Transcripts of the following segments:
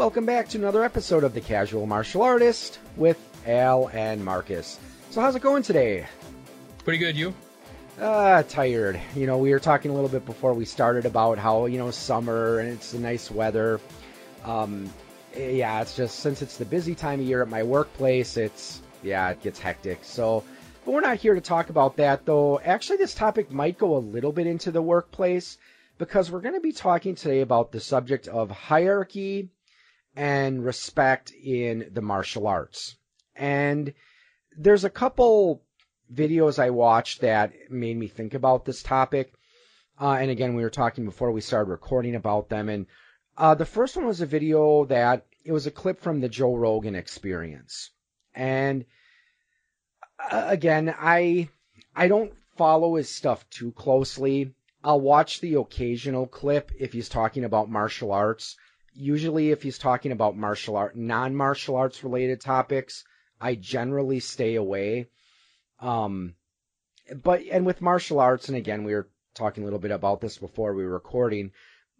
Welcome back to another episode of The Casual Martial Artist with Al and Marcus. So, how's it going today? Pretty good, you? Uh, tired. You know, we were talking a little bit before we started about how, you know, summer and it's the nice weather. Um, yeah, it's just since it's the busy time of year at my workplace, it's, yeah, it gets hectic. So, but we're not here to talk about that, though. Actually, this topic might go a little bit into the workplace because we're going to be talking today about the subject of hierarchy and respect in the martial arts. And there's a couple videos I watched that made me think about this topic. Uh, and again, we were talking before we started recording about them. And uh, the first one was a video that it was a clip from the Joe Rogan experience. And uh, again, I I don't follow his stuff too closely. I'll watch the occasional clip if he's talking about martial arts. Usually, if he's talking about martial art, non-martial arts related topics, I generally stay away. Um, but and with martial arts, and again, we were talking a little bit about this before we were recording.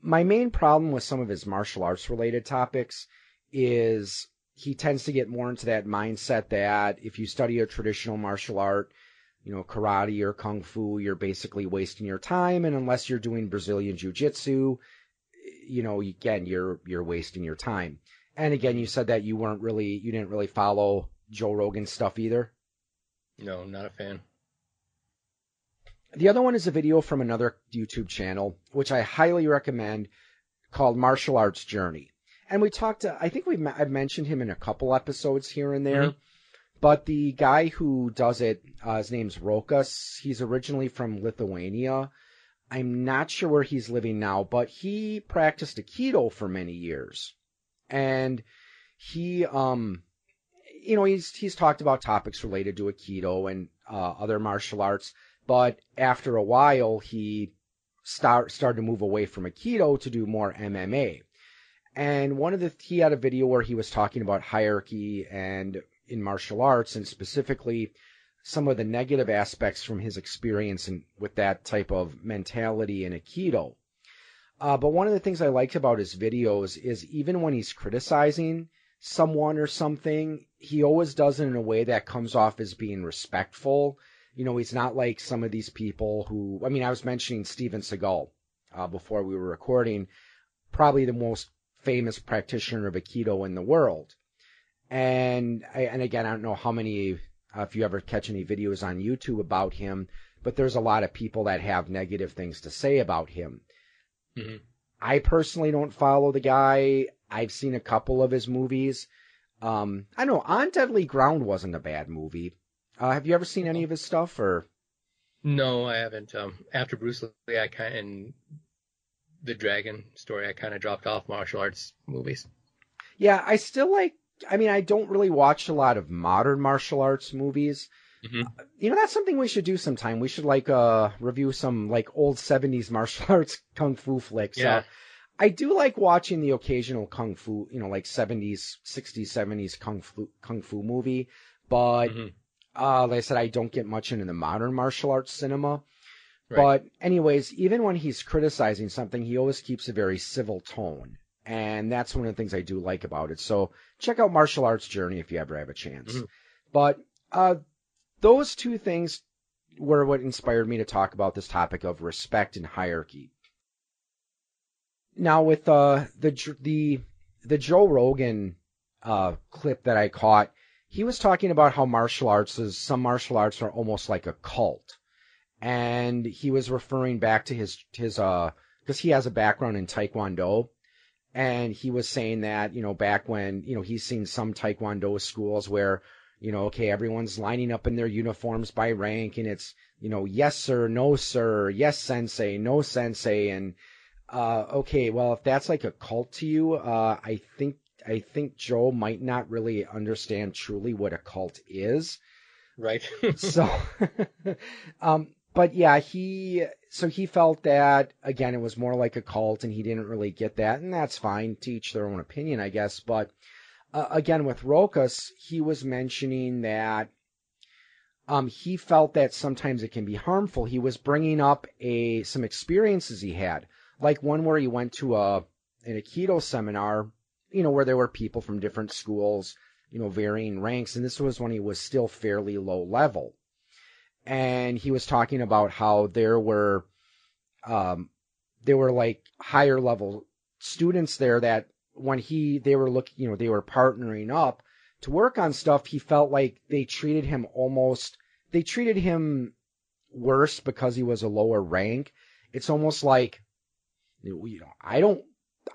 My main problem with some of his martial arts related topics is he tends to get more into that mindset that if you study a traditional martial art, you know, karate or kung fu, you're basically wasting your time. And unless you're doing Brazilian jiu jitsu, you know, again, you're, you're wasting your time. And again, you said that you weren't really, you didn't really follow Joe Rogan stuff either. No, not a fan. The other one is a video from another YouTube channel, which I highly recommend, called Martial Arts Journey. And we talked, to, I think we I've mentioned him in a couple episodes here and there. Mm-hmm. But the guy who does it, uh, his name's Rokas. He's originally from Lithuania. I'm not sure where he's living now, but he practiced Aikido for many years. And he, um, you know, he's, he's talked about topics related to Aikido and, uh, other martial arts. But after a while, he start, started to move away from Aikido to do more MMA. And one of the, he had a video where he was talking about hierarchy and in martial arts and specifically some of the negative aspects from his experience in, with that type of mentality in Aikido. Uh, but one of the things I liked about his videos is even when he's criticizing someone or something, he always does it in a way that comes off as being respectful. You know, he's not like some of these people who, I mean, I was mentioning Steven Seagal uh, before we were recording, probably the most famous practitioner of Aikido in the world. And and again, I don't know how many uh, if you ever catch any videos on YouTube about him, but there's a lot of people that have negative things to say about him. Mm-hmm. I personally don't follow the guy. I've seen a couple of his movies. Um, I know On Deadly Ground wasn't a bad movie. Uh, have you ever seen any of his stuff or? No, I haven't. Um, after Bruce Lee, I kind and the Dragon story, I kind of dropped off martial arts movies. Yeah, I still like. I mean, I don't really watch a lot of modern martial arts movies. Mm-hmm. You know, that's something we should do sometime. We should like uh review some like old '70s martial arts kung fu flicks. Yeah. Uh, I do like watching the occasional kung fu, you know, like '70s, '60s, '70s kung fu kung fu movie, but mm-hmm. uh, like I said, I don't get much into the modern martial arts cinema. Right. But anyways, even when he's criticizing something, he always keeps a very civil tone. And that's one of the things I do like about it. So check out Martial Arts Journey if you ever have a chance. Mm-hmm. But uh, those two things were what inspired me to talk about this topic of respect and hierarchy. Now with uh, the the the Joe Rogan uh, clip that I caught, he was talking about how martial arts is some martial arts are almost like a cult and he was referring back to his his uh because he has a background in taekwondo and he was saying that you know back when you know he's seen some taekwondo schools where you know okay everyone's lining up in their uniforms by rank and it's you know yes sir no sir yes sensei no sensei. And uh okay well if that's like a cult to you uh i think i think joe might not really understand truly what a cult is. Right. So um but yeah, he so he felt that again it was more like a cult, and he didn't really get that, and that's fine. Teach their own opinion, I guess. But uh, again, with Rokas, he was mentioning that um, he felt that sometimes it can be harmful. He was bringing up a some experiences he had, like one where he went to a an Aikido seminar you know, where there were people from different schools, you know, varying ranks. And this was when he was still fairly low level. And he was talking about how there were, um, there were like higher level students there that when he, they were looking, you know, they were partnering up to work on stuff, he felt like they treated him almost, they treated him worse because he was a lower rank. It's almost like, you know, I don't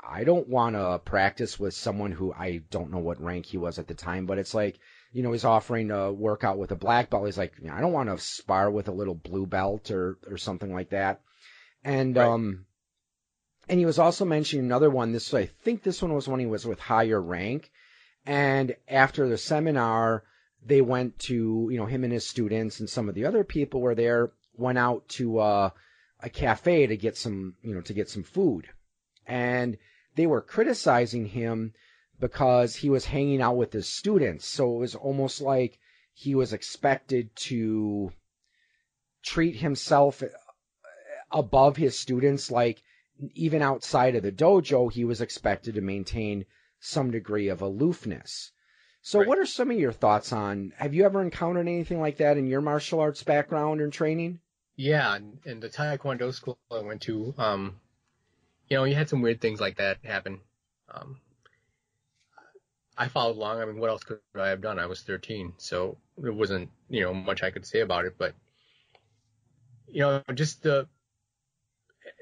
I don't want to practice with someone who I don't know what rank he was at the time, but it's like, you know, he's offering to work out with a black belt. He's like, I don't want to spar with a little blue belt or, or something like that. And, right. um, and he was also mentioning another one. This, I think this one was when he was with higher rank. And after the seminar, they went to, you know, him and his students and some of the other people were there, went out to, uh, a cafe to get some, you know, to get some food and they were criticizing him because he was hanging out with his students. So it was almost like he was expected to treat himself above his students, like even outside of the dojo, he was expected to maintain some degree of aloofness. So, right. what are some of your thoughts on? Have you ever encountered anything like that in your martial arts background and training? Yeah, in the Taekwondo school I went to, um, you know, you had some weird things like that happen. Um, I followed along. I mean, what else could I have done? I was 13, so there wasn't, you know, much I could say about it. But, you know, just the,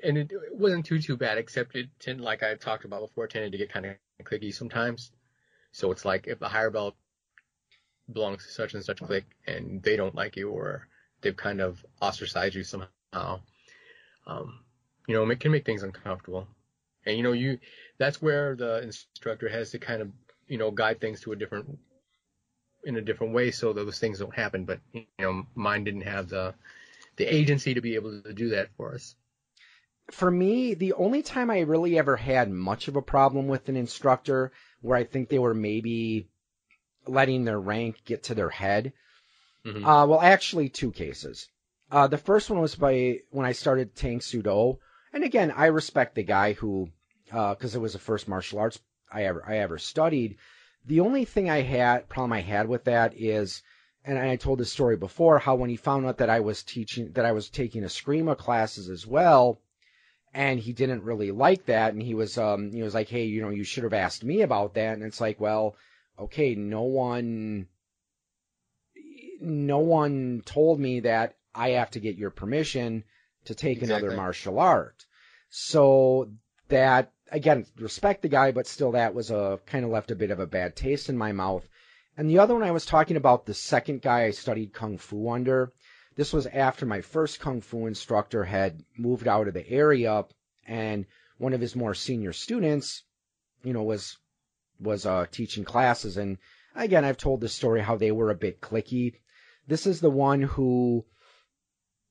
and it, it wasn't too too bad, except it tended, like I talked about before, tended to get kind of clicky sometimes. So it's like if a higher belt belongs to such and such clique and they don't like you or they've kind of ostracized you somehow, um, you know, it can make things uncomfortable. And you know, you that's where the instructor has to kind of you know guide things to a different in a different way so those things don't happen. But you know, mine didn't have the the agency to be able to do that for us. For me, the only time I really ever had much of a problem with an instructor where I think they were maybe letting their rank get to their head. Mm-hmm. Uh, well, actually, two cases. Uh, the first one was by when I started Tang Soo Do, and again, I respect the guy who, because uh, it was the first martial arts I ever I ever studied. The only thing I had problem I had with that is, and I told this story before, how when he found out that I was teaching that I was taking Eskrima classes as well, and he didn't really like that, and he was um he was like, hey, you know, you should have asked me about that, and it's like, well, okay, no one no one told me that I have to get your permission to take exactly. another martial art. So that again, respect the guy, but still that was a kind of left a bit of a bad taste in my mouth. And the other one I was talking about, the second guy I studied kung fu under. This was after my first kung fu instructor had moved out of the area, and one of his more senior students, you know, was was uh, teaching classes. And again, I've told this story how they were a bit clicky. This is the one who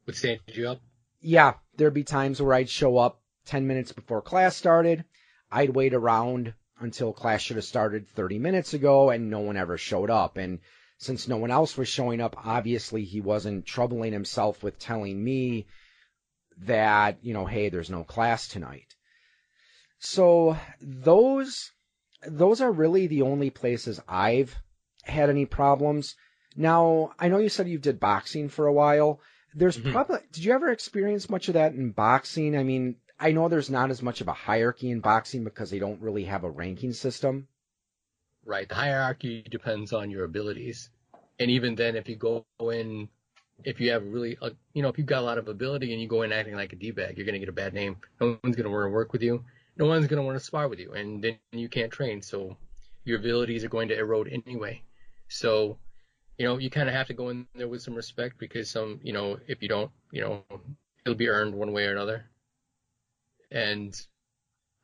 would stand you up yeah, there'd be times where I'd show up 10 minutes before class started. I'd wait around until class should have started 30 minutes ago and no one ever showed up. And since no one else was showing up, obviously he wasn't troubling himself with telling me that, you know, hey, there's no class tonight. So those, those are really the only places I've had any problems. Now, I know you said you did boxing for a while. There's mm-hmm. probably, did you ever experience much of that in boxing? I mean, I know there's not as much of a hierarchy in boxing because they don't really have a ranking system. Right. The hierarchy depends on your abilities. And even then, if you go in, if you have really, uh, you know, if you've got a lot of ability and you go in acting like a D-bag, you're going to get a bad name. No one's going to want to work with you. No one's going to want to spar with you. And then you can't train. So your abilities are going to erode anyway. So you know, you kind of have to go in there with some respect because some, you know, if you don't, you know, it'll be earned one way or another. And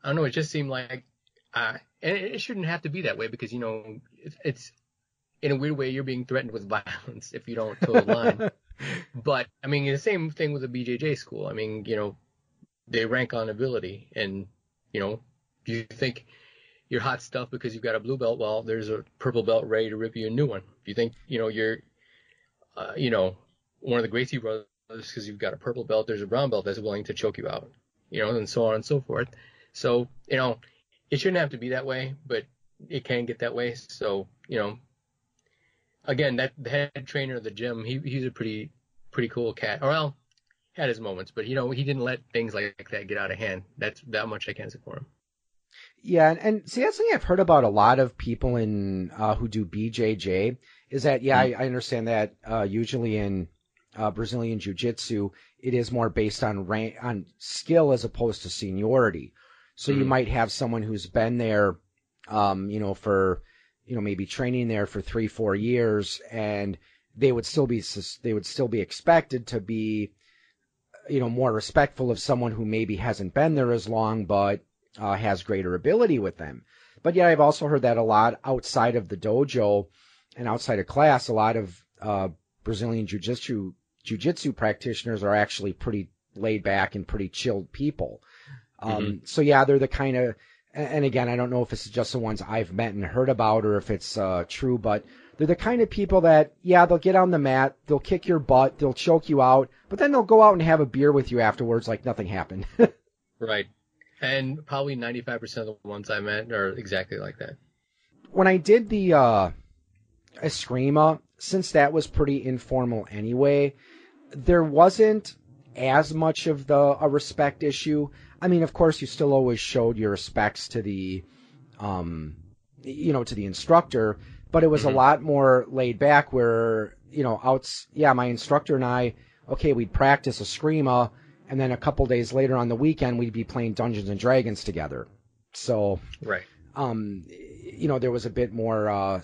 I don't know, it just seemed like, uh, and it shouldn't have to be that way because, you know, it's, in a weird way, you're being threatened with violence if you don't toe the line. but, I mean, the same thing with the BJJ school. I mean, you know, they rank on ability and, you know, do you think you're hot stuff because you've got a blue belt, well, there's a purple belt ready to rip you a new one. If you think, you know, you're, uh, you know, one of the Gracie brothers because you've got a purple belt, there's a brown belt that's willing to choke you out, you know, and so on and so forth. So, you know, it shouldn't have to be that way, but it can get that way. So, you know, again, that the head trainer of the gym, he he's a pretty pretty cool cat. Or well, had his moments, but you know, he didn't let things like that get out of hand. That's that much I can say for him. Yeah, and, and see that's something I've heard about a lot of people in uh, who do BJJ is that yeah, mm-hmm. I, I, understand that uh, usually in uh, Brazilian Jiu-Jitsu it is more based on rank on skill as opposed to seniority. So mm-hmm. you might have someone who's been there, um, you know, for you know maybe training there for three four years, and they would still be they would still be expected to be you know more respectful of someone who maybe hasn't been there as long but uh, has greater ability with them. But yeah, I've also heard that a lot outside of the dojo and outside of class. A lot of uh, Brazilian jiu-jitsu jiu-jitsu practitioners are actually pretty laid back and pretty chilled people. Um, mm-hmm. So yeah, they're the kind of, and again, I don't know if it's just the ones I've met and heard about or if it's uh, true, but they're the kind of people that, yeah, they'll get on the mat, they'll kick your butt, they'll choke you out, but then they'll go out and have a beer with you afterwards like nothing happened. right. And probably 95% of the ones I met are exactly like that. When I did the uh, Eskrima, since that was pretty informal anyway, there wasn't as much of the a respect issue. I mean, of course, you still always showed your respects to the, um, you know, to the instructor, but it was mm-hmm. a lot more laid back. Where you know, outs, yeah, my instructor and I, okay, we'd practice Eskrima, and then a couple days later on the weekend we'd be playing Dungeons and Dragons together. So, right, um, you know, there was a bit more uh,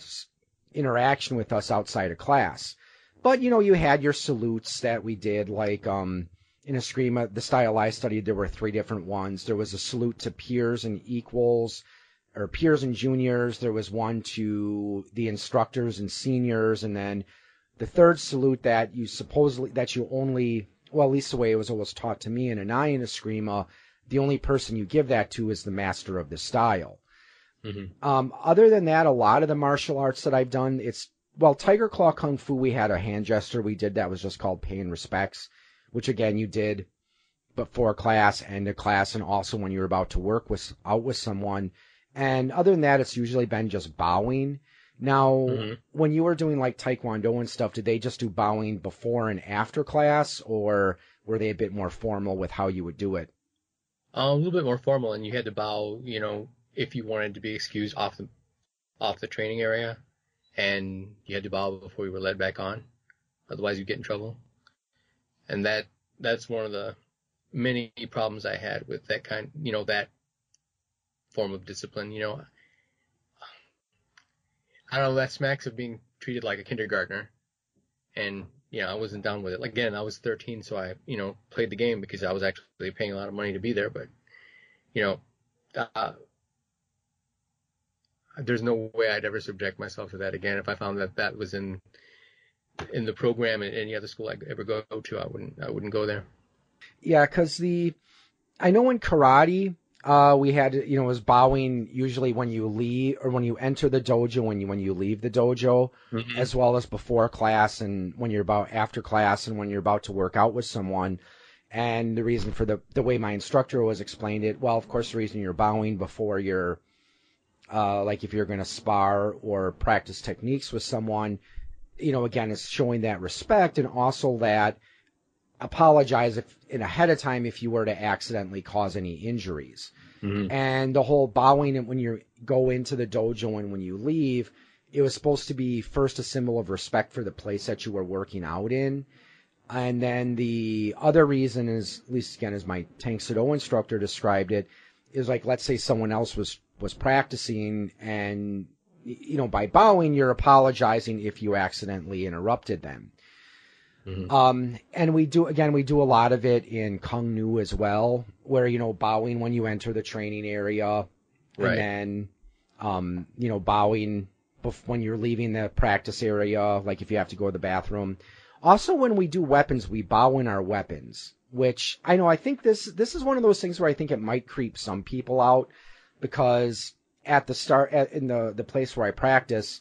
interaction with us outside of class. But you know, you had your salutes that we did, like um, in Eskrima, the style I studied, there were three different ones. There was a salute to peers and equals, or peers and juniors. There was one to the instructors and seniors, and then the third salute that you supposedly that you only well, at least the way it was always taught to me in an eye in Eskrima, the only person you give that to is the master of the style. Mm-hmm. Um, other than that, a lot of the martial arts that I've done, it's well, Tiger Claw Kung Fu, we had a hand gesture we did that was just called paying respects, which again you did before class, end of class, and also when you're about to work with out with someone. And other than that, it's usually been just bowing. Now, mm-hmm. when you were doing like Taekwondo and stuff, did they just do bowing before and after class, or were they a bit more formal with how you would do it? Uh, a little bit more formal, and you had to bow, you know, if you wanted to be excused off the off the training area and you had to bow before you were led back on. Otherwise, you'd get in trouble. And that that's one of the many problems I had with that kind, you know, that form of discipline. You know, I don't know. That smacks of being treated like a kindergartner, and you know, I wasn't down with it. Again, I was 13, so I, you know, played the game because I was actually paying a lot of money to be there. But, you know, uh, there's no way I'd ever subject myself to that again. If I found that that was in in the program in any other school I ever go to, I wouldn't I wouldn't go there. Yeah, because the I know in karate uh, we had you know was bowing usually when you leave or when you enter the dojo when you when you leave the dojo mm-hmm. as well as before class and when you're about after class and when you're about to work out with someone and the reason for the the way my instructor was explained it well of course the reason you're bowing before you're uh, like if you're going to spar or practice techniques with someone, you know, again, it's showing that respect and also that apologize if in ahead of time if you were to accidentally cause any injuries. Mm-hmm. And the whole bowing when you go into the dojo and when you leave, it was supposed to be first a symbol of respect for the place that you were working out in. And then the other reason is, at least again, as my Tang Soo Do instructor described it, is like, let's say someone else was was practicing and you know by bowing you're apologizing if you accidentally interrupted them mm-hmm. um, and we do again we do a lot of it in kung nu as well where you know bowing when you enter the training area right. and then um, you know bowing when you're leaving the practice area like if you have to go to the bathroom also when we do weapons we bow in our weapons which I know I think this this is one of those things where I think it might creep some people out because at the start at, in the the place where I practice,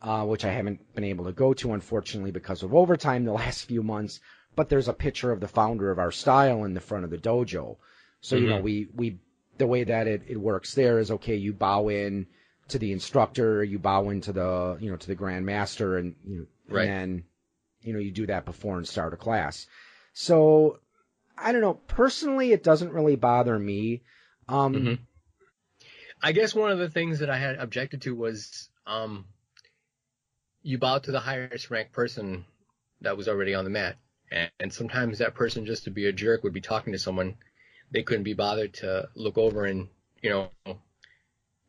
uh, which I haven't been able to go to unfortunately because of overtime the last few months, but there's a picture of the founder of our style in the front of the dojo. So mm-hmm. you know mm-hmm. we we the way that it, it works there is okay. You bow in to the instructor, you bow into the you know to the grandmaster, and you know, Right. and then you know you do that before and start a class. So I don't know. Personally, it doesn't really bother me. Um, Mhm. I guess one of the things that I had objected to was um, you bow to the highest ranked person that was already on the mat, and, and sometimes that person, just to be a jerk, would be talking to someone. They couldn't be bothered to look over and you know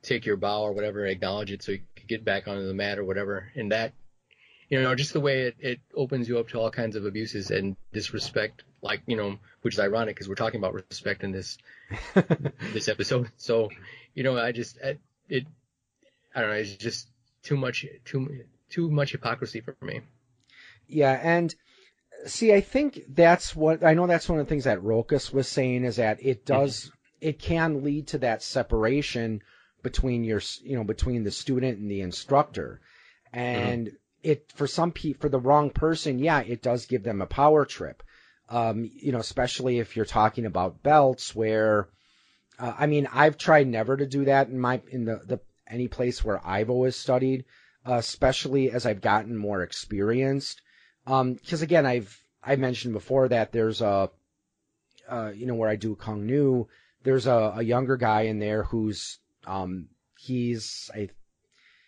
take your bow or whatever, acknowledge it, so you could get back onto the mat or whatever. And that, you know, just the way it, it opens you up to all kinds of abuses and disrespect, like you know, which is ironic because we're talking about respect in this this episode. So, you know, I just it, it I don't know, it's just too much too too much hypocrisy for me. Yeah, and see, I think that's what I know. That's one of the things that Rokas was saying is that it does it can lead to that separation between your you know between the student and the instructor, and it for some people for the wrong person, yeah, it does give them a power trip. Um, you know, especially if you're talking about belts where. Uh, I mean, I've tried never to do that in my in the, the any place where I've always studied, uh, especially as I've gotten more experienced. Because again, I've I mentioned before that there's a, uh, you know, where I do Kung Nu, there's a, a younger guy in there who's um, he's I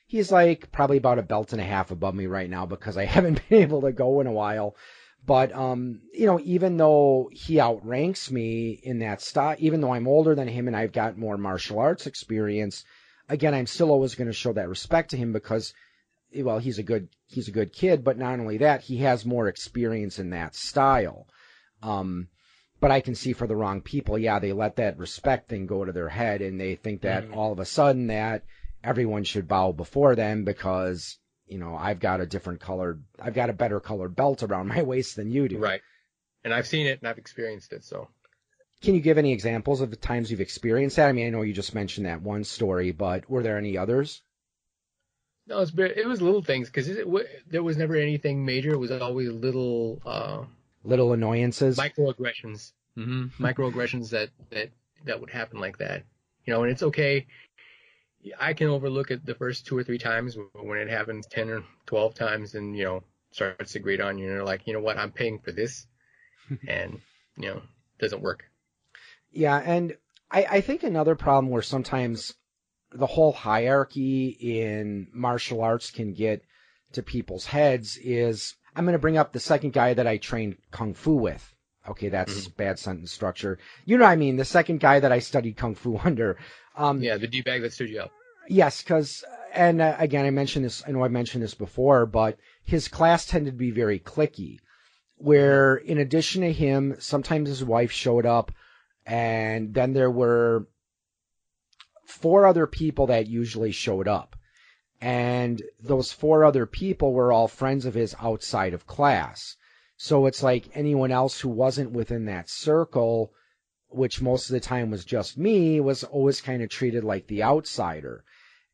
he's like probably about a belt and a half above me right now because I haven't been able to go in a while. But um, you know, even though he outranks me in that style, even though I'm older than him and I've got more martial arts experience, again, I'm still always going to show that respect to him because, well, he's a good he's a good kid. But not only that, he has more experience in that style. Um, but I can see for the wrong people, yeah, they let that respect thing go to their head and they think that Mhm. all of a sudden that everyone should bow before them because you know I've got a different colored, I've got a better colored belt around my waist than you do. Right. And I've seen it and I've experienced it, so Can you give any examples of the times you've experienced that? I mean, I know you just mentioned that one story, but were there any others? no, it's it was little things because it, wa- there was never anything major. It was always little uh, Little annoyances? microaggressions, mm-hmm. microaggressions that that that would happen like that. You know, and it's okay. I can overlook it the first two or three times but when it happens ten or twelve times, and you know starts to grate on you, and you're like, you know what, I'm paying for this, and you know, doesn't work. Yeah, and I, I think another problem where sometimes the whole hierarchy in martial arts can get to people's heads is I'm going to bring up the second guy that I trained kung fu with. Okay, that's mm-hmm. bad sentence structure. You know what I mean? The second guy that I studied kung fu under. Um, Yeah, the d bag that stood you up. Yes, because and uh, again, I mentioned this. I know I mentioned this before, but his class tended to be very clicky. Where in addition to him, sometimes his wife showed up, and then there were four other people that usually showed up, and those four other people were all friends of his outside of class. So it's like anyone else who wasn't within that circle which most of the time was just me, was always kind of treated like the outsider.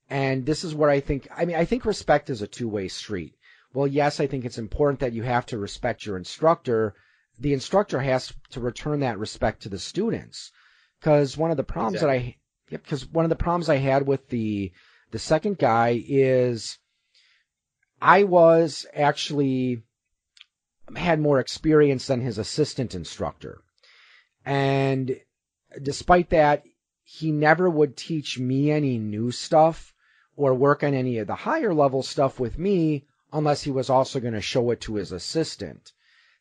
And this is where I think, I mean, I think respect is a two-way street. Well, yes, I think it's important that you have to respect your instructor. The instructor has to return that respect to the students. Because one of the problems that I, because one of the problems I had with the, the second guy is I was actually had more experience than his assistant instructor. And despite that, he never would teach me any new stuff or work on any of the higher level stuff with me unless he was also going to show it to his assistant.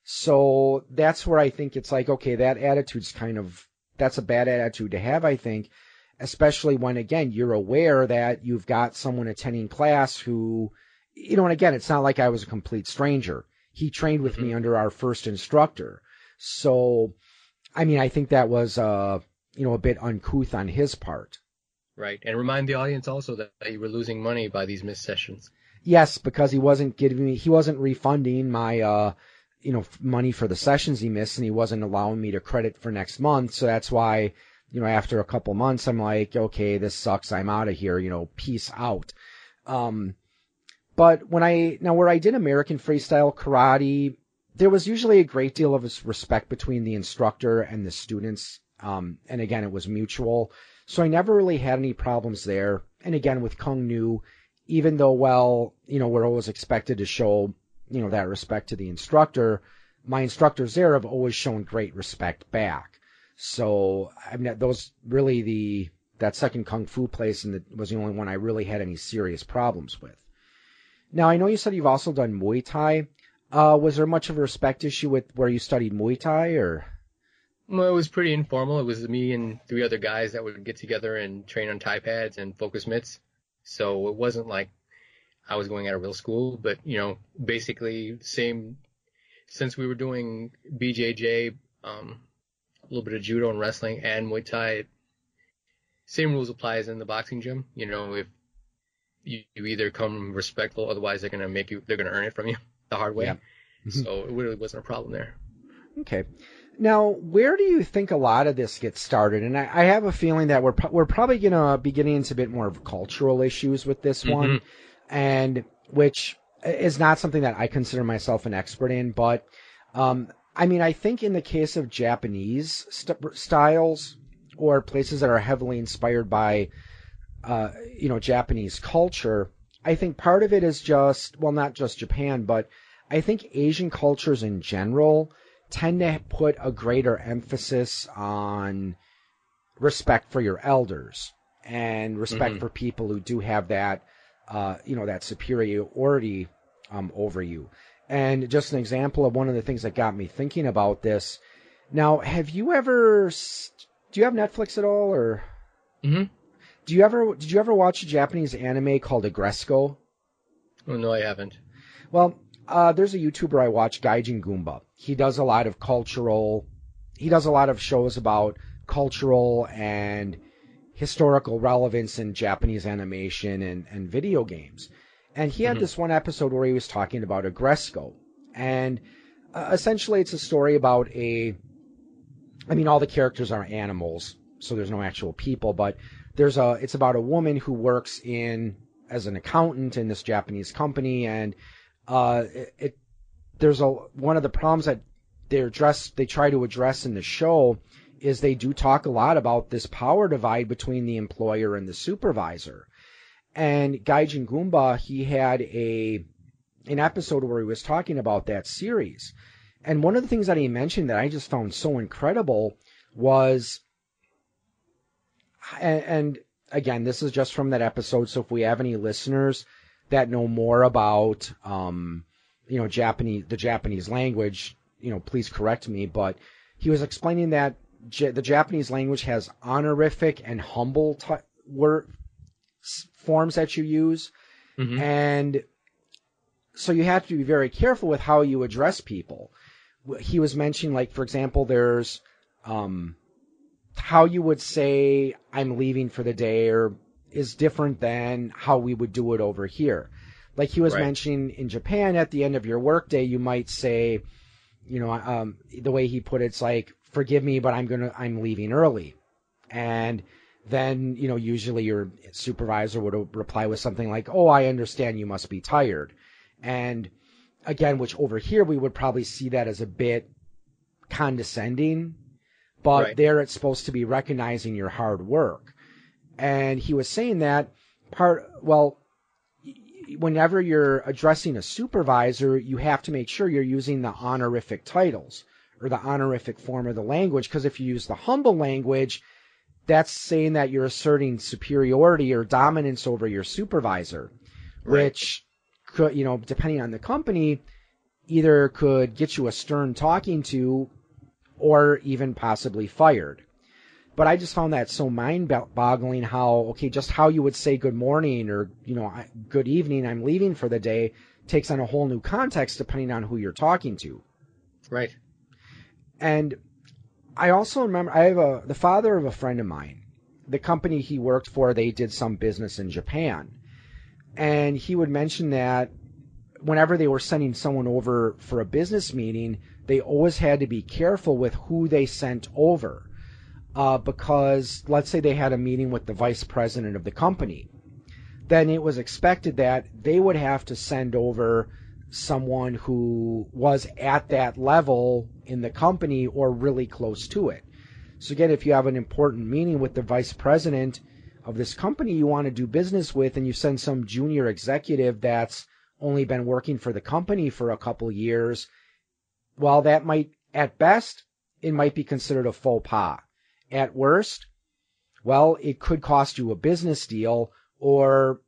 So that's where I think it's like, okay, that attitude's kind of, that's a bad attitude to have, I think, especially when, again, you're aware that you've got someone attending class who, you know, and again, it's not like I was a complete stranger. He trained with me mm-hmm. under our first instructor. So, I mean, I think that was, uh, you know, a bit uncouth on his part. Right. And remind the audience also that you were losing money by these missed sessions. Yes, because he wasn't giving me, he wasn't refunding my, uh, you know, money for the sessions he missed and he wasn't allowing me to credit for next month. So that's why, you know, after a couple months, I'm like, okay, this sucks. I'm out of here, you know, peace out. Um, but when I, now where I did American freestyle karate, there was usually a great deal of respect between the instructor and the students Um, and again, it was mutual. So I never really had any problems there. And again, with Kung Nu, even though, well, you know, we're always expected to show, you know, that respect to the instructor, my instructors there have always shown great respect back. So, I mean, those really the, that second Kung Fu place and was the only one I really had any serious problems with. Now, I know you said you've also done Muay Thai. Uh, was there much of a respect issue with where you studied Muay Thai or? Well, it was pretty informal. It was me and three other guys that would get together and train on Thai pads and focus mitts. So it wasn't like I was going at a real school, but you know, basically same. Since we were doing BJJ, um, a little bit of judo and wrestling and Muay Thai, same rules applies in the boxing gym. You know, if you, you either come respectful, otherwise they're gonna make you, they're gonna earn it from you the hard way. Yeah. so it really wasn't a problem there. Okay. Now, where do you think a lot of this gets started? And I, I have a feeling that we're we're probably going to be getting into a bit more of cultural issues with this Mm-hmm. one, and which is not something that I consider myself an expert in. But um, I mean, I think in the case of Japanese st- styles or places that are heavily inspired by, uh, you know, Japanese culture, I think part of it is just well, not just Japan, but I think Asian cultures in general tend to put a greater emphasis on respect for your elders and respect Mhm. for people who do have that, uh, you know, that superiority um, over you. And just an example of one of the things that got me thinking about this. Now, have you ever? Do you have Netflix at all, or hmm do you ever? Did you ever watch a Japanese anime called Aggretsuko? Oh, no, I haven't. Well, uh, there's a YouTuber I watch, Gaijin Goomba. He does a lot of cultural. He does a lot of shows about cultural and historical relevance in Japanese animation and, and video games. And he had Mhm. this one episode where he was talking about Aggretsuko. And uh, essentially, it's a story about a. I mean, all the characters are animals, so there's no actual people, but there's a. It's about a woman who works in as an accountant in this Japanese company, and uh, it, it there's a one of the problems that they address they try to address in the show is they do talk a lot about this power divide between the employer and the supervisor. And Gaijin Goomba, he had a an episode where he was talking about that series. And one of the things that he mentioned that I just found so incredible was and, and again, this is just from that episode, so if we have any listeners that know more about um, you know Japanese the Japanese language, you know, please correct me. But he was explaining that J- the Japanese language has honorific and humble t- word forms that you use, hmm and so you have to be very careful with how you address people. He was mentioning, like for example, there's um, how you would say "I'm leaving for the day" or is different than how we would do it over here. Like he was Right. mentioning in Japan, at the end of your workday, you might say, you know, um, the way he put it, it's like, "Forgive me, but I'm gonna, I'm leaving early," and then you know, usually your supervisor would reply with something like, "Oh, I understand, you must be tired," and again, which over here we would probably see that as a bit condescending, but Right. there it's supposed to be recognizing your hard work. And he was saying that part, well, whenever you're addressing a supervisor, you have to make sure you're using the honorific titles or the honorific form of the language, because if you use the humble language, that's saying that you're asserting superiority or dominance over your supervisor, Right. which could, you know, depending on the company, either could get you a stern talking to or even possibly fired. But I just found that so mind-boggling how okay, just how you would say good morning or you know good evening, I'm leaving for the day takes on a whole new context depending on who you're talking to. Right. And I also remember I have a the father of a friend of mine. The company he worked for, they did some business in Japan. And he would mention that whenever they were sending someone over for a business meeting, they always had to be careful with who they sent over. Uh, because let's say they had a meeting with the vice president of the company, then it was expected that they would have to send over someone who was at that level in the company or really close to it. So again, if you have an important meeting with the vice president of this company you want to do business with and you send some junior executive that's only been working for the company for a couple years, well, that might, at best, it might be considered a faux pas. At worst, well, it could cost you a business deal or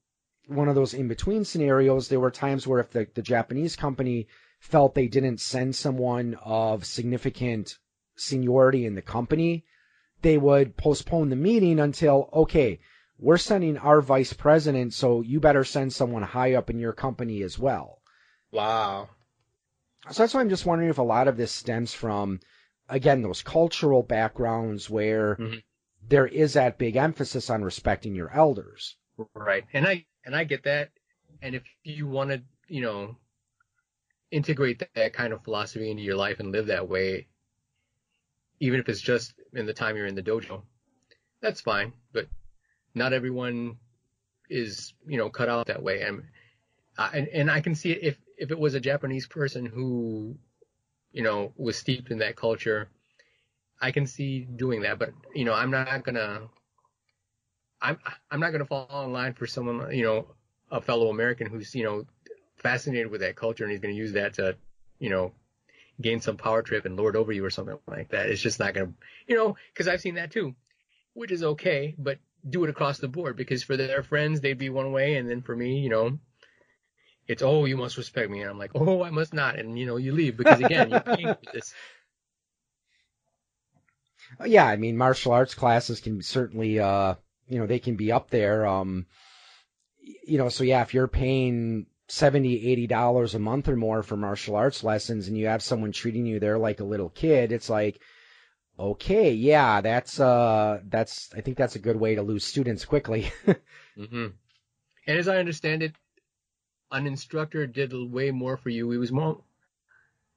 one of those in between scenarios. There were times where if the, the Japanese company felt they didn't send someone of significant seniority in the company, they would postpone the meeting until, okay, we're sending our vice president, so you better send someone high up in your company as well. Wow. So that's why I'm just wondering if a lot of this stems from, again, those cultural backgrounds where mm-hmm. there is that big emphasis on respecting your elders. Right. And I, and I get that. And if you want to, you know, integrate that, that kind of philosophy into your life and live that way, even if it's just in the time you're in the dojo, that's fine. But not everyone is, you know, cut out that way. And, uh, and, and I can see it if, if it was a Japanese person who, you know, was steeped in that culture, I can see doing that. But, you know, I'm not gonna, I'm, I'm not gonna fall in line for someone, you know, a fellow American who's, you know, fascinated with that culture and he's gonna use that to, you know, gain some power trip and lord over you or something like that. It's just not gonna, you know, cause I've seen that too, which is okay, but do it across the board because for their friends they'd be one way, and then for me, you know, it's oh you must respect me, and I'm like oh I must not, and you know you leave because again you're paying for this. Yeah, I mean martial arts classes can certainly uh you know they can be up there um you know so yeah if you're paying 70 80 dollars a month or more for martial arts lessons and you have someone treating you there like a little kid it's like Okay, yeah, that's uh, that's I think that's a good way to lose students quickly. mm-hmm. And as I understand it, an instructor did way more for you. He was more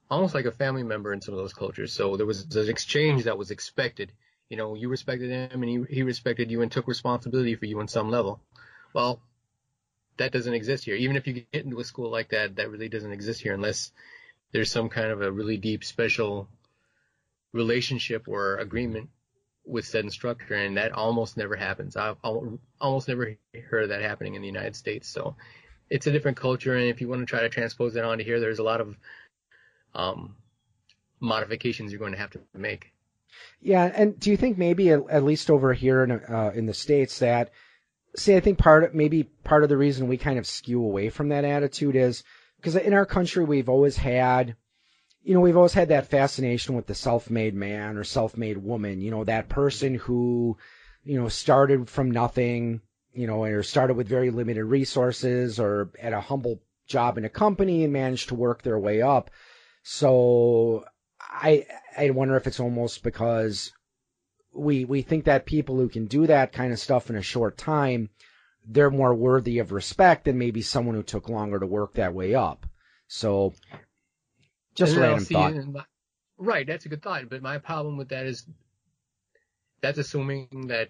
almost like a family member in some of those cultures. So there was an exchange that was expected. You know, you respected him and he, he respected you and took responsibility for you on some level. Well, that doesn't exist here. Even if you get into a school like that, that really doesn't exist here unless there's some kind of a really deep special relationship or agreement with said instructor, and that almost never happens. I've almost never heard of that happening in the United States. So it's a different culture, and if you want to try to transpose that onto here, there's a lot of um, modifications you're going to have to make. Yeah, and do you think maybe at, least over here in uh, in the states that, see, I think part of, maybe part of the reason we kind of skew away from that attitude is because in our country we've always had you know, we've always had that fascination with the self-made man or self-made woman, you know, that person who, you know, started from nothing, you know, or started with very limited resources or at a humble job in a company and managed to work their way up. So I I wonder if it's almost because we we think that people who can do that kind of stuff in a short time, they're more worthy of respect than maybe someone who took longer to work that way up. So just random thought. right, that's a good thought. But my problem with that is that's assuming that,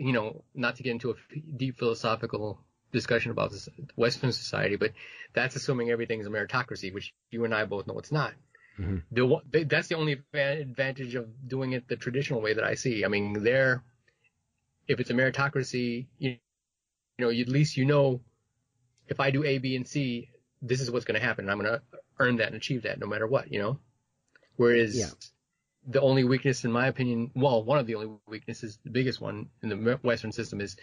you know, not to get into a deep philosophical discussion about this Western society, but that's assuming everything is a meritocracy, which you and I both know it's not. Mm-hmm. The, that's the only advantage of doing it the traditional way that I see. I mean, there, if it's a meritocracy, you, you know, at least you know, if I do A, B, and C, this is what's going to happen. I'm going to earn that and achieve that no matter what, you know? Whereas yeah. The only weakness, in my opinion, well, one of the only weaknesses, the biggest one in the Western system is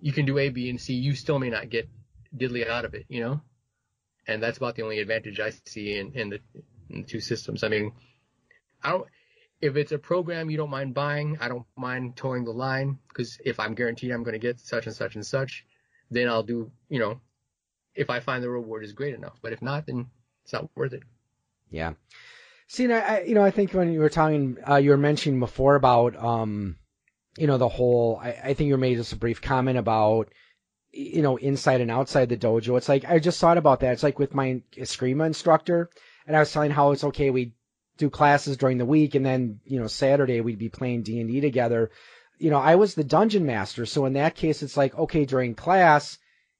you can do A, B, and C, you still may not get diddly out of it, you know? And that's about the only advantage I see in, in the, in the two systems. I mean, I don't, if it's a program you don't mind buying, I don't mind toeing the line because if I'm guaranteed I'm going to get such and such and such, then I'll do, you know, if I find the reward is great enough. But if not, then it's not worth it. Yeah. See, I, you know, I think when you were talking, uh, you were mentioning before about, um, you know, the whole, I, I think you made just a brief comment about, you know, inside and outside the dojo. It's like, I just thought about that. It's like with my Eskrima instructor, and I was telling how it's okay, we do classes during the week, and then, you know, Saturday we'd be playing D&D together. You know, I was the dungeon master, so in that case, it's like, okay, during class,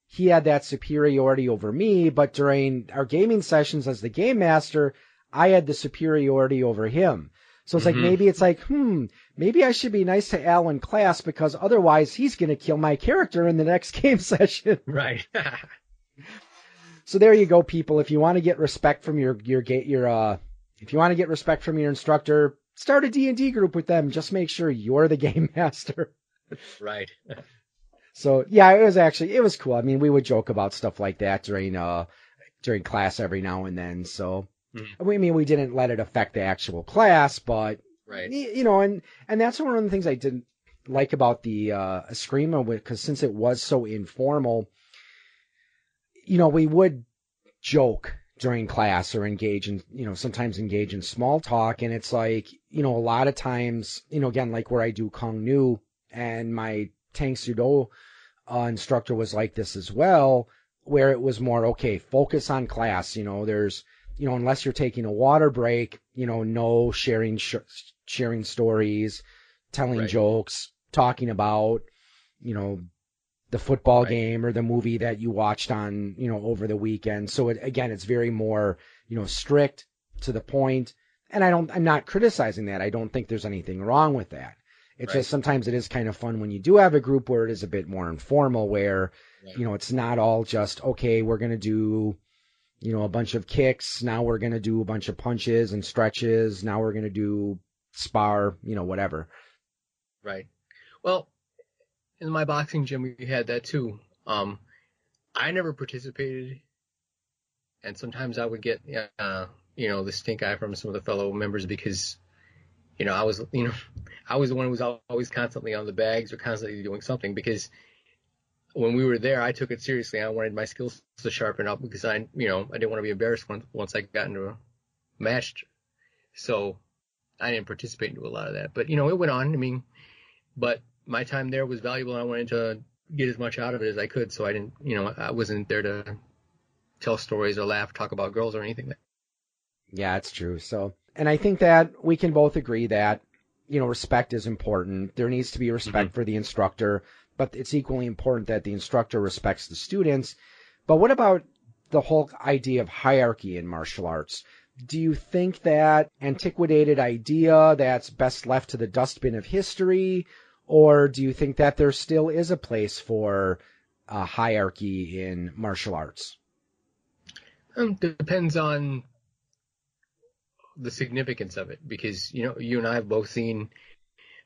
he had that superiority over me, but during our gaming sessions as the game master, I had the superiority over him. So it's like Mhm. maybe it's like, hmm, maybe I should be nice to Al in class because otherwise he's gonna kill my character in the next game session. Right. So there you go, people. If you want to get respect from your your your uh, if you want to get respect from your instructor, start a D and D group with them. Just make sure you're the game master. right. So yeah, it was actually it was cool. I mean, we would joke about stuff like that during uh during class every now and then. So Mhm. we I mean we didn't let it affect the actual class, but Right. you know, and and that's one of the things I didn't like about the uh Eskrima because since it was so informal, you know, we would joke during class or engage in, you know, sometimes engage in small talk, and it's like, you know, a lot of times, you know, again, like where I do Kung Nu, and my Tang Soo Do uh, instructor was like this as well, where it was more okay, focus on class. You know, there's, you know, unless you're taking a water break, you know, no sharing sh- sharing stories, telling Right. jokes, talking about, you know, the football Right. game or the movie that you watched on, you know, over the weekend. So it, again, it's very more, you know, strict to the point. And I don't, I'm not criticizing that. I don't think there's anything wrong with that. It's Right. just sometimes it is kind of fun when you do have a group where it is a bit more informal, where, you know, it's not all just, okay, we're going to do, you know, a bunch of kicks. Now we're going to do a bunch of punches and stretches. Now we're going to do spar, you know, whatever. Right. Well, in my boxing gym, we had that too. Um, I never participated, and sometimes I would get, uh, you know, the stink eye from some of the fellow members because, you know, I was, you know, I was the one who was always constantly on the bags or constantly doing something because when we were there, I took it seriously. I wanted my skills to sharpen up because I, you know, I didn't want to be embarrassed once, once I got into a match. So I didn't participate into a lot of that, but you know, it went on. I mean, but my time there was valuable and I wanted to get as much out of it as I could. So I didn't, you know, I wasn't there to tell stories or laugh, talk about girls or anything. Yeah, it's true. So, and I think that we can both agree that, you know, respect is important. There needs to be respect mm-hmm. for the instructor, but it's equally important that the instructor respects the students. But what about the whole idea of hierarchy in martial arts? Do you think that antiquated idea that's best left to the dustbin of history, or do you think that there still is a place for uh, hierarchy in martial arts? Um, depends on the significance of it because, you know, you and I have both seen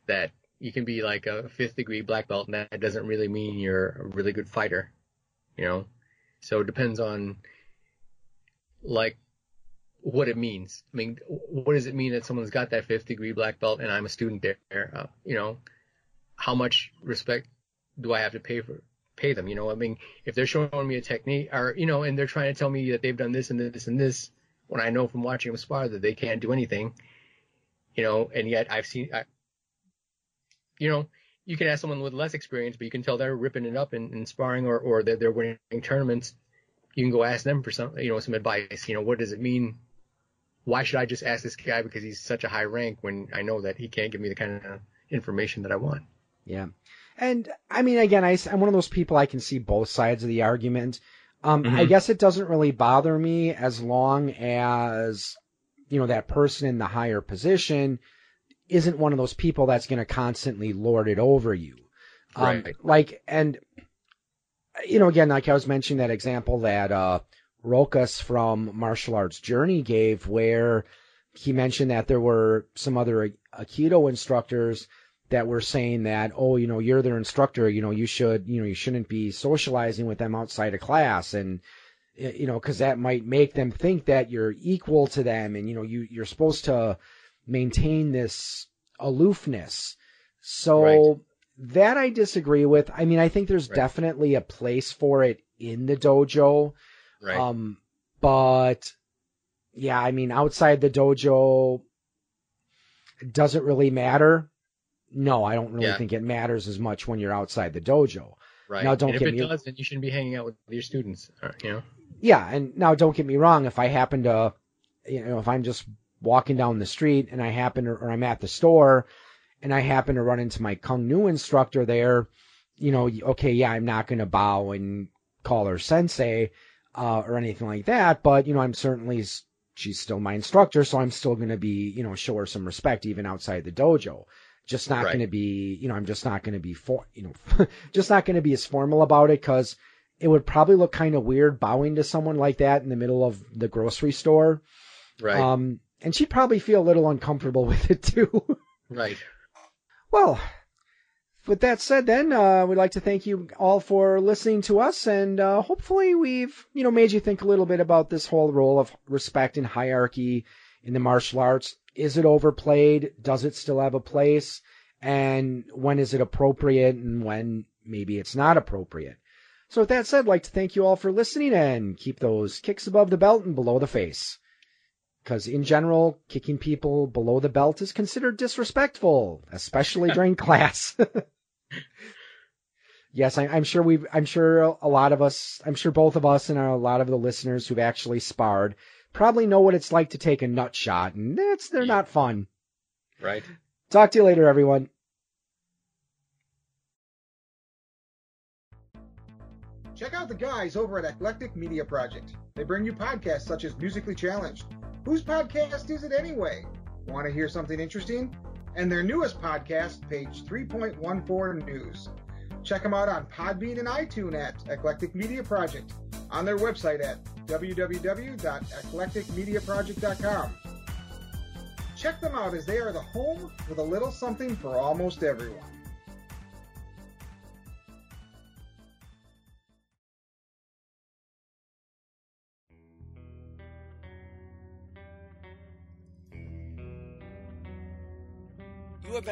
that you can be like a fifth degree black belt and that doesn't really mean you're a really good fighter, you know? So it depends on like what it means. I mean, what does it mean that someone's got that fifth degree black belt and I'm a student there? Uh, you know, how much respect do I have to pay for pay them? You know, I mean, if they're showing me a technique or you know, and they're trying to tell me that they've done this and this and this, when I know from watching them spar that they can't do anything, you know, and yet I've seen, I, you know, you can ask someone with less experience, but you can tell they're ripping it up in, in sparring or or that they're winning tournaments. You can go ask them for some, you know, some advice. You know, what does it mean? Why should I just ask this guy because he's such a high rank when I know that he can't give me the kind of information that I want? Yeah. And I mean, again, I, am one of those people I can see both sides of the argument. Um, I Mhm. guess it doesn't really bother me as long as, you know, that person in the higher position isn't one of those people that's going to constantly lord it over you. Um, Right. Like, and, you know, again, like I was mentioning that example that, uh, Rokas from Martial Arts Journey gave where he mentioned that there were some other Aikido instructors that were saying that, oh, you know, you're their instructor, you know, you should, you know, you shouldn't be socializing with them outside of class and, you know, cause that might make them think that you're equal to them and, you know, you, you're supposed to maintain this aloofness. So Right. that I disagree with. I mean, I think there's Right. definitely a place for it in the dojo. Right. Um, but yeah, I mean, outside the dojo, does it really matter? No, I don't really Yeah. think it matters as much when you're outside the dojo. right. now, don't and if get it me- does, then you shouldn't be hanging out with your students. uh, You know. Yeah, and now don't get me wrong, if I happen to, you know, if I'm just walking down the street and I happen to, or I'm at the store and I happen to run into my Kung Nu instructor there, you know, okay, yeah, I'm not going to bow and call her sensei, uh, or anything like that, but, you know, I'm certainly, she's still my instructor, so I'm still going to be, you know, show her some respect even outside the dojo. Just not Right. going to be, you know, I'm just not going to be for, you know, just not going to be as formal about it because it would probably look kind of weird bowing to someone like that in the middle of the grocery store. Right. Um, and she'd probably feel a little uncomfortable with it too. right. well, with that said, then uh, we'd like to thank you all for listening to us, and uh, hopefully we've you know made you think a little bit about this whole role of respect and hierarchy in the martial arts. Is it overplayed? Does it still have a place? And when is it appropriate? And when maybe it's not appropriate? So with that said, I'd like to thank you all for listening and keep those kicks above the belt and below the face. Because in general, kicking people below the belt is considered disrespectful, especially during class. yes, I, I'm sure we've, I'm sure a lot of us, I'm sure both of us and a lot of the listeners who've actually sparred probably know what it's like to take a nut shot, and that's, they're not fun. Right. Talk to you later, everyone. Check out the guys over at Eclectic Media Project. They bring you podcasts such as Musically Challenged. Whose podcast is it anyway? Want to hear something interesting? And their newest podcast, Page 3.14 News. Check them out on Podbean and iTunes at Eclectic Media Project, on their website at www.eclecticmediaproject.com. Check them out as they are the home with a little something for almost everyone.